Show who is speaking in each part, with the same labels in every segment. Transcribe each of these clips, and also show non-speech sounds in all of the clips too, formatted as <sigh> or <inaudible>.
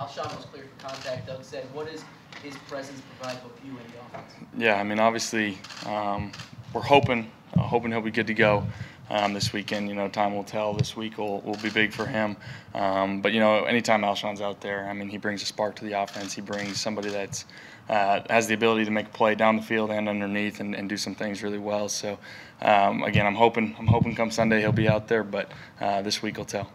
Speaker 1: Alshon was clear for contact. Doug said, what does his presence provide both you and the offense?
Speaker 2: Yeah, I mean, obviously, um, we're hoping, uh, hoping he'll be good to go um, this weekend. You know, time will tell. This week will, will be big for him. Um, but you know, anytime Alshon's out there, I mean, he brings a spark to the offense. He brings somebody that's uh, has the ability to make a play down the field and underneath and, and do some things really well. So, um, again, I'm hoping I'm hoping come Sunday he'll be out there, but uh, this week will tell.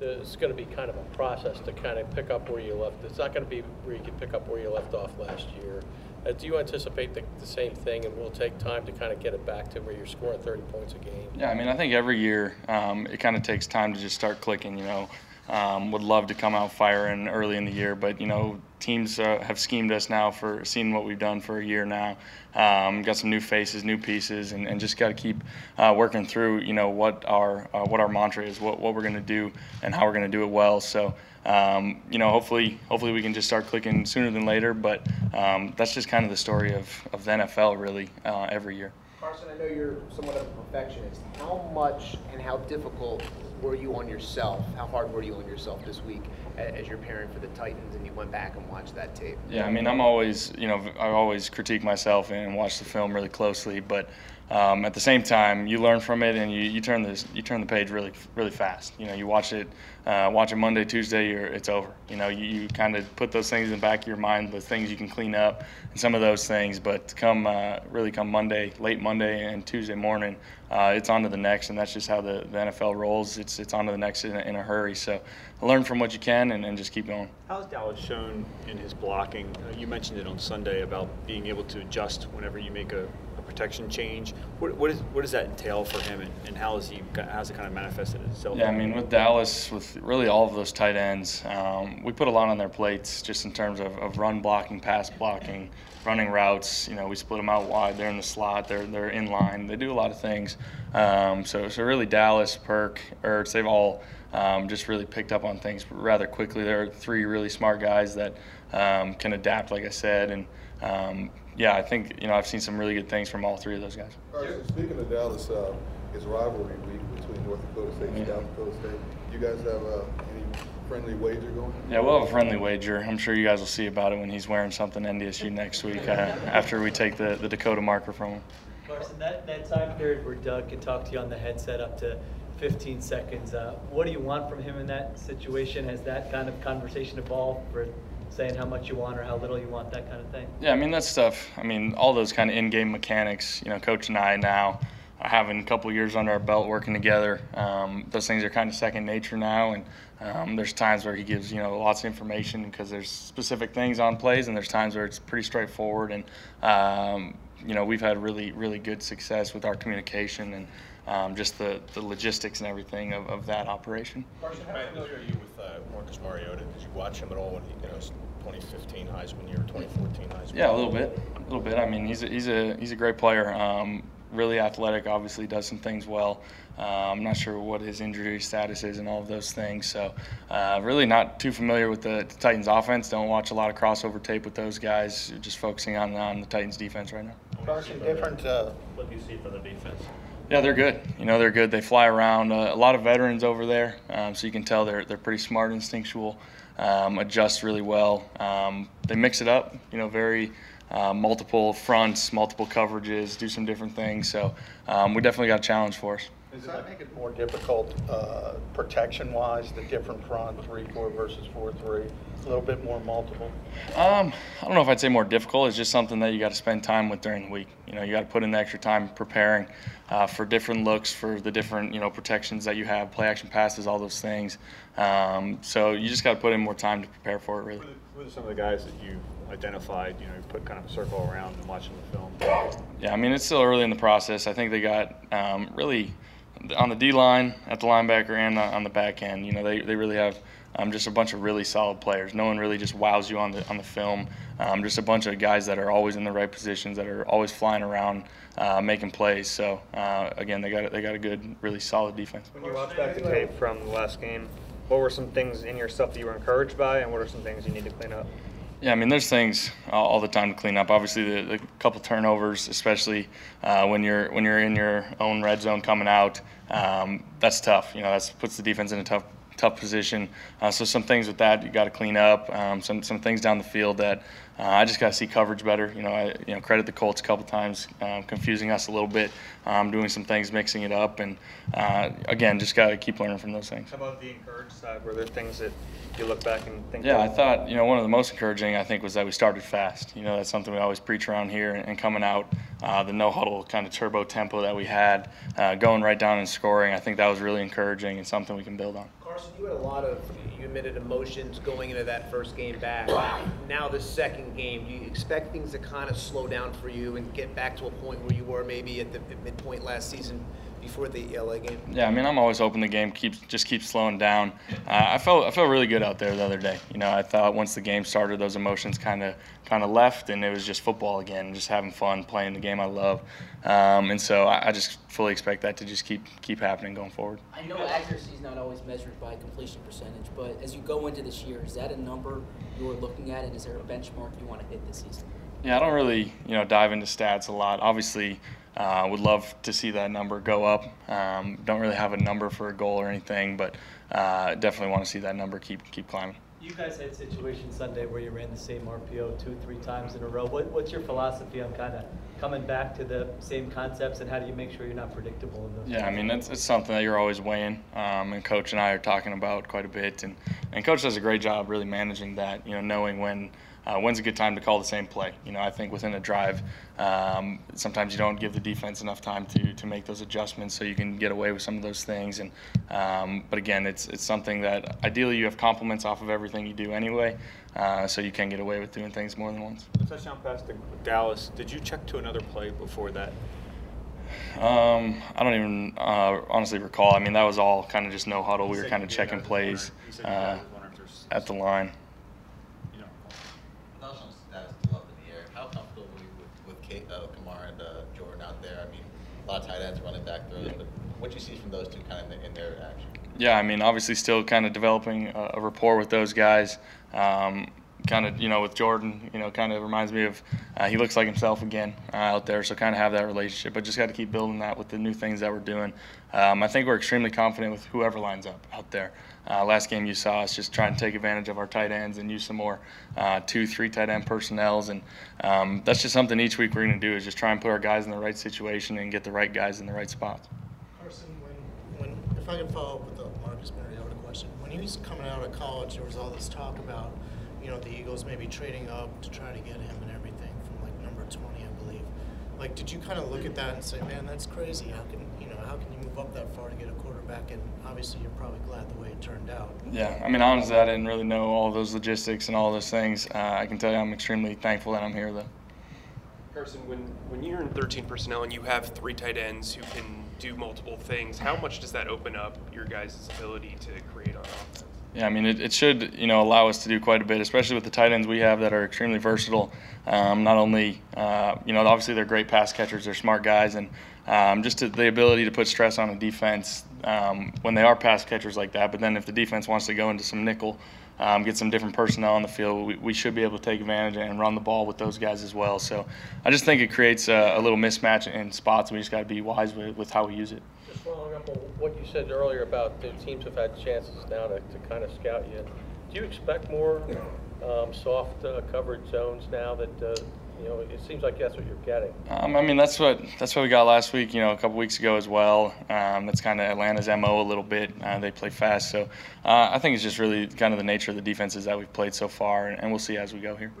Speaker 3: It's going to be kind of a process to kind of pick up where you left. It's not going to be where you can pick up where you left off last year. Uh, do you anticipate the, the, same thing, and will take time to kind of get it back to where you're scoring 30 points a game?
Speaker 2: Yeah, I mean, I think every year um, it kind of takes time to just start clicking. You know, um, would love to come out firing early in the year, but you know, teams uh, have schemed us now for seeing what we've done for a year now. Um, got some new faces, new pieces, and, and just got to keep uh, working through. You know what our uh, what our mantra is, what what we're going to do, and how we're going to do it well. So. Um, you know, hopefully, hopefully we can just start clicking sooner than later. But um, that's just kind of the story of, of the NFL, really, uh, every year.
Speaker 4: Carson, I know you're somewhat of a perfectionist. How much and how difficult were you on yourself? How hard were you on yourself this week as you're for the Titans and you went back and watched that tape?
Speaker 2: Yeah, I mean, I'm always, you know, I always critique myself and watch the film really closely, but um, at the same time, you learn from it and you, you turn this you turn the page really really fast. You know, you watch it uh, watch it Monday, Tuesday, it's over. You know, you, you kind of put those things in the back of your mind, the things you can clean up, and some of those things. But come uh, really come Monday, late Monday and Tuesday morning, uh, it's on to the next, and that's just how the, the NFL rolls. It's it's on to the next in a, in a hurry. So learn from what you can and, and just keep going.
Speaker 5: How's Dallas shown in his blocking? Uh, you mentioned it on Sunday about being able to adjust whenever you make a protection change. What, what, is, what does that entail for him, and, and how is he how's it kind of manifested itself?
Speaker 2: Yeah, I mean, with Dallas, with really all of those tight ends, um, we put a lot on their plates just in terms of, of run blocking, pass blocking, running routes. You know, we split them out wide. They're in the slot. They're they're in line. They do a lot of things. Um, so so really, Dallas, Perk, Ertz, they've all um, just really picked up on things rather quickly. They're three really smart guys that um, can adapt, like I said, and um, yeah, I think you know I've seen some really good things from all three of those guys.
Speaker 6: Carson, speaking of Dallas, uh, it's rivalry week between North Dakota State and South Dakota State. You guys have uh, any friendly wager going?
Speaker 2: Yeah, we'll have a friendly wager. I'm sure you guys will see about it when he's wearing something NDSU next week uh, <laughs> after we take the, the Dakota marker from him.
Speaker 7: Carson, that, that time period where Doug can talk to you on the headset up to 15 seconds, uh, what do you want from him in that situation? Has that kind of conversation evolved for saying how much you want or how little you want, that kind of thing?
Speaker 2: Yeah, I mean, that's stuff. I mean, all those kind of in game mechanics, you know, Coach and I now having a couple years under our belt working together, um, those things are kind of second nature now. And um, there's times where he gives, you know, lots of information because there's specific things on plays, and there's times where it's pretty straightforward. And, um, you know, we've had really, really good success with our communication and um, just the, the logistics and everything of, of that operation.
Speaker 8: Carson, how familiar are you with uh, Marcus Mariota? Did you watch him at all when he, you know, 2015 Heisman year, 2014 Heisman?
Speaker 2: Yeah, a little bit, a little bit. I mean, he's a, he's a he's a great player. Um, really athletic. Obviously, does some things well. Uh, I'm not sure what his injury status is and all of those things. So, uh, really not too familiar with the, the, Titans offense. Don't watch a lot of crossover tape with those guys. Just focusing on on the Titans defense right now.
Speaker 9: Carson, different. Uh,
Speaker 10: what do you see from the defense?
Speaker 2: Yeah, they're good. You know, they're good. They fly around. Uh, a lot of veterans over there, um, so you can tell they're they're pretty smart, instinctual, um, adjust really well. Um, they mix it up. You know, very uh, multiple fronts, multiple coverages, do some different things. So um, we definitely got a challenge for us.
Speaker 9: Does that make it more difficult uh, protection-wise, the different front, 3-4 versus 4-3? A little bit more multiple?
Speaker 2: Um, I don't know if I'd say more difficult. It's just something that you got to spend time with during the week. You know, you got to put in the extra time preparing uh, for different looks, for the different, you know, protections that you have, play action passes, all those things. Um, so you just got to put in more time to prepare for it, really.
Speaker 5: Who are some of the guys that you identified, you know, you put kind of a circle around and watching the film?
Speaker 2: Yeah, I mean, it's still early in the process. I think they got um, really – on the D line, at the linebacker, and on the back end. You know, they, they really have um, just a bunch of really solid players. No one really just wows you on the on the film. Um, just a bunch of guys that are always in the right positions, that are always flying around, uh, making plays. So uh, again, they got they got a good, really solid defense.
Speaker 11: When you watch back the tape from the last game, what were some things in yourself that you were encouraged by, and what are some things you need to clean up?
Speaker 2: Yeah, I mean, there's things all, all the time to clean up. Obviously, the, the couple turnovers, especially uh, when you're when you're in your own red zone coming out, um, that's tough. You know, that puts the defense in a tough tough position. Uh, so some things with that you got to clean up. Um, some some things down the field that uh, I just got to see coverage better. You know, I you know credit the Colts a couple times, um, confusing us a little bit, um, doing some things, mixing it up, and uh, again, just got to keep learning from those things.
Speaker 11: How about the encouraged side? Were there things that you look back and think?
Speaker 2: Yeah, I thought you know one of the most encouraging I think was that we started fast. You know that's something we always preach around here, and coming out uh, the no huddle kind of turbo tempo that we had, uh, going right down and scoring. I think that was really encouraging and something we can build on.
Speaker 4: Carson, you had a lot of, you admitted emotions going into that first game back. Now the second game, do you expect things to kind of slow down for you and get back to a point where you were maybe at the midpoint last season before the LA game?
Speaker 2: Yeah, I mean, I'm always hoping the game keeps just keeps slowing down. Uh, I felt I felt really good out there the other day. You know, I thought once the game started, those emotions kind of kind of left, and it was just football again, just having fun, playing the game I love. Um, and so I, I just fully expect that to just keep keep happening going forward.
Speaker 10: I know accuracy is not always measured by completion percentage, but as you go into this year, is that a number you're looking at, and is there a benchmark you want to hit this season?
Speaker 2: Yeah, I don't really, you know, dive into stats a lot. Obviously, uh, would love to see that number go up. Um, don't really have a number for a goal or anything, but uh, definitely want to see that number keep keep climbing.
Speaker 7: You guys had situations Sunday where you ran the same RPO two, three times in a row. What, what's your philosophy on kind of coming back to the same concepts, and how do you make sure you're not predictable in those?
Speaker 2: Yeah, I mean it's, it's something that you're always weighing, um, and coach and I are talking about quite a bit, and, and coach does a great job really managing that. You know, knowing when uh, when's a good time to call the same play. You know, I think within a drive, um, sometimes you don't give the defense enough time to to make those adjustments, so you can get away with some of those things. And um, but again, it's it's something that ideally you have complements off of everything you do anyway, uh, so you can get away with doing things more than once.
Speaker 5: The touchdown pass to Dallas. Did you check to another play before that?
Speaker 2: Um, I don't even uh, honestly recall. I mean, that was all kind of just no huddle. We were kind of checking plays
Speaker 5: wondering- you said you
Speaker 2: uh,
Speaker 5: did. I was wondering if there's-
Speaker 2: at the line.
Speaker 5: You know.
Speaker 12: Those ones that's still up in the air. How comfortable were you with, with Kate, uh, Kamara and uh, Jordan out there? I mean, a lot of tight ends running back throws, but what do you see from those two kind of in, in their action?
Speaker 2: Yeah, I mean, obviously, still kind of developing a, a rapport with those guys. Um, kind of, you know, with Jordan, you know, kind of reminds me of uh, he looks like himself again uh, out there. So kind of have that relationship, but just got to keep building that with the new things that we're doing. Um, I think we're extremely confident with whoever lines up out there. Uh, last game you saw us just trying to take advantage of our tight ends and use some more uh, two, three tight end personnels, and um, that's just something each week we're going to do is just try and put our guys in the right situation and get the right guys in the right spots.
Speaker 13: Carson, when, when, if I can follow up with the Marcus Mariota question, when he was coming out of college, there was all this talk about, you know, the Eagles maybe trading up to try to get him and everything from like number 20, I believe. Like, did you kind of look at that and say, man, that's crazy? How can, you know, how can you move up that far to get a quarterback? And obviously, you're probably glad the way it turned out.
Speaker 2: Yeah, I mean, honestly, I didn't really know all those logistics and all those things. Uh, I can tell you, I'm extremely thankful that I'm here, though.
Speaker 14: Carson, when, when you're in 13 personnel and you have three tight ends who can do multiple things, how much does that open up your guys' ability to create on offense?
Speaker 2: Yeah, I mean, it, it should you know allow us to do quite a bit, especially with the tight ends we have that are extremely versatile. Um, not only uh, you know obviously they're great pass catchers, they're smart guys, and um, just to, the ability to put stress on a defense um, when they are pass catchers like that. But then if the defense wants to go into some nickel, um, get some different personnel on the field, we, we should be able to take advantage and run the ball with those guys as well. So I just think it creates a, a little mismatch in spots. We just got to be wise with, with how we use it.
Speaker 3: Just up on what you said earlier about the teams have had chances now to, to kind of scout you. Do you expect more um, soft uh, coverage zones now that, uh, you know, it seems like that's what you're getting?
Speaker 2: Um, I mean, that's what that's what we got last week. You know, a couple weeks ago as well. Um, that's kind of Atlanta's mo a little bit. Uh, they play fast, so uh, I think it's just really kind of the nature of the defenses that we've played so far, and, and we'll see as we go here.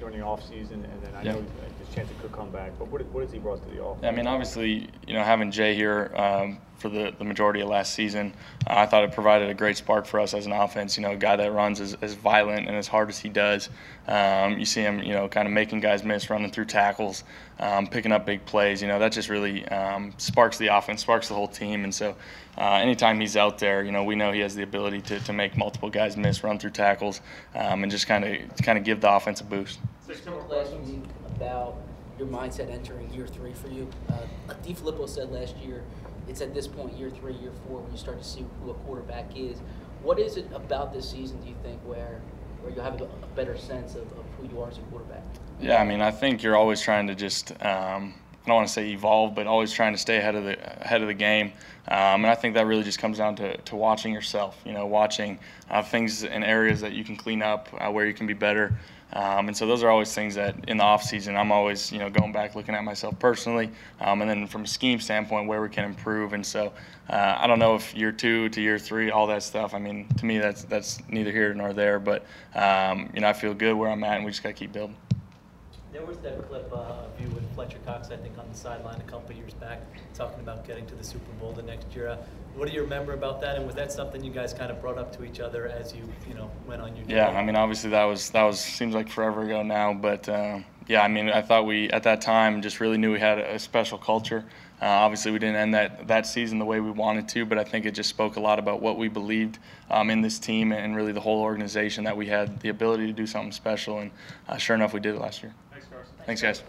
Speaker 5: During the offseason, and then I
Speaker 2: Yeah.
Speaker 5: know there's a chance it could come back, but what, what has he brought to the offense?
Speaker 2: I mean, obviously, you know, having Jay here um, for the, the majority of last season, uh, I thought it provided a great spark for us as an offense. You know, a guy that runs as, as violent and as hard as he does. Um, you see him, you know, kind of making guys miss, running through tackles, um, picking up big plays. You know, that just really um, sparks the offense, sparks the whole team. And so, uh, anytime he's out there, you know, we know he has the ability to, to make multiple guys miss, run through tackles, um, and just kind of kind of give the offense a boost.
Speaker 10: You spoke last week about your mindset entering year three for you. Uh, DeFilippo said last year, it's at this point, year three, year four, when you start to see who a quarterback is. What is it about this season, do you think, where where you have a, a better sense of, of who you are as a quarterback?
Speaker 2: Yeah, I mean, I think you're always trying to just, um, I don't want to say evolve, but always trying to stay ahead of the ahead of the game. Um, and I think that really just comes down to, to watching yourself. You know, watching uh, things in areas that you can clean up, uh, where you can be better. Um, and so those are always things that in the off season I'm always you know going back looking at myself personally, um, and then from a scheme standpoint where we can improve. And so uh, I don't know if year two to year three, all that stuff. I mean, to me that's that's neither here nor there. But um, you know I feel good where I'm at, and we just got to keep building.
Speaker 7: There was that clip uh, of you with Fletcher Cox, I think, on the sideline a couple years back, talking about getting to the Super Bowl the next year. What do you remember about that? And was that something you guys kind of brought up to each other as you, you know, went on your journey?
Speaker 2: Yeah, I mean, obviously that was that was seems like forever ago now, but uh, yeah, I mean, I thought we at that time just really knew we had a special culture. Uh, obviously, we didn't end that that season the way we wanted to, but I think it just spoke a lot about what we believed um, in this team and really the whole organization that we had the ability to do something special, and uh, sure enough, we did it last year.
Speaker 11: Thanks, Carson.
Speaker 2: Thanks, guys.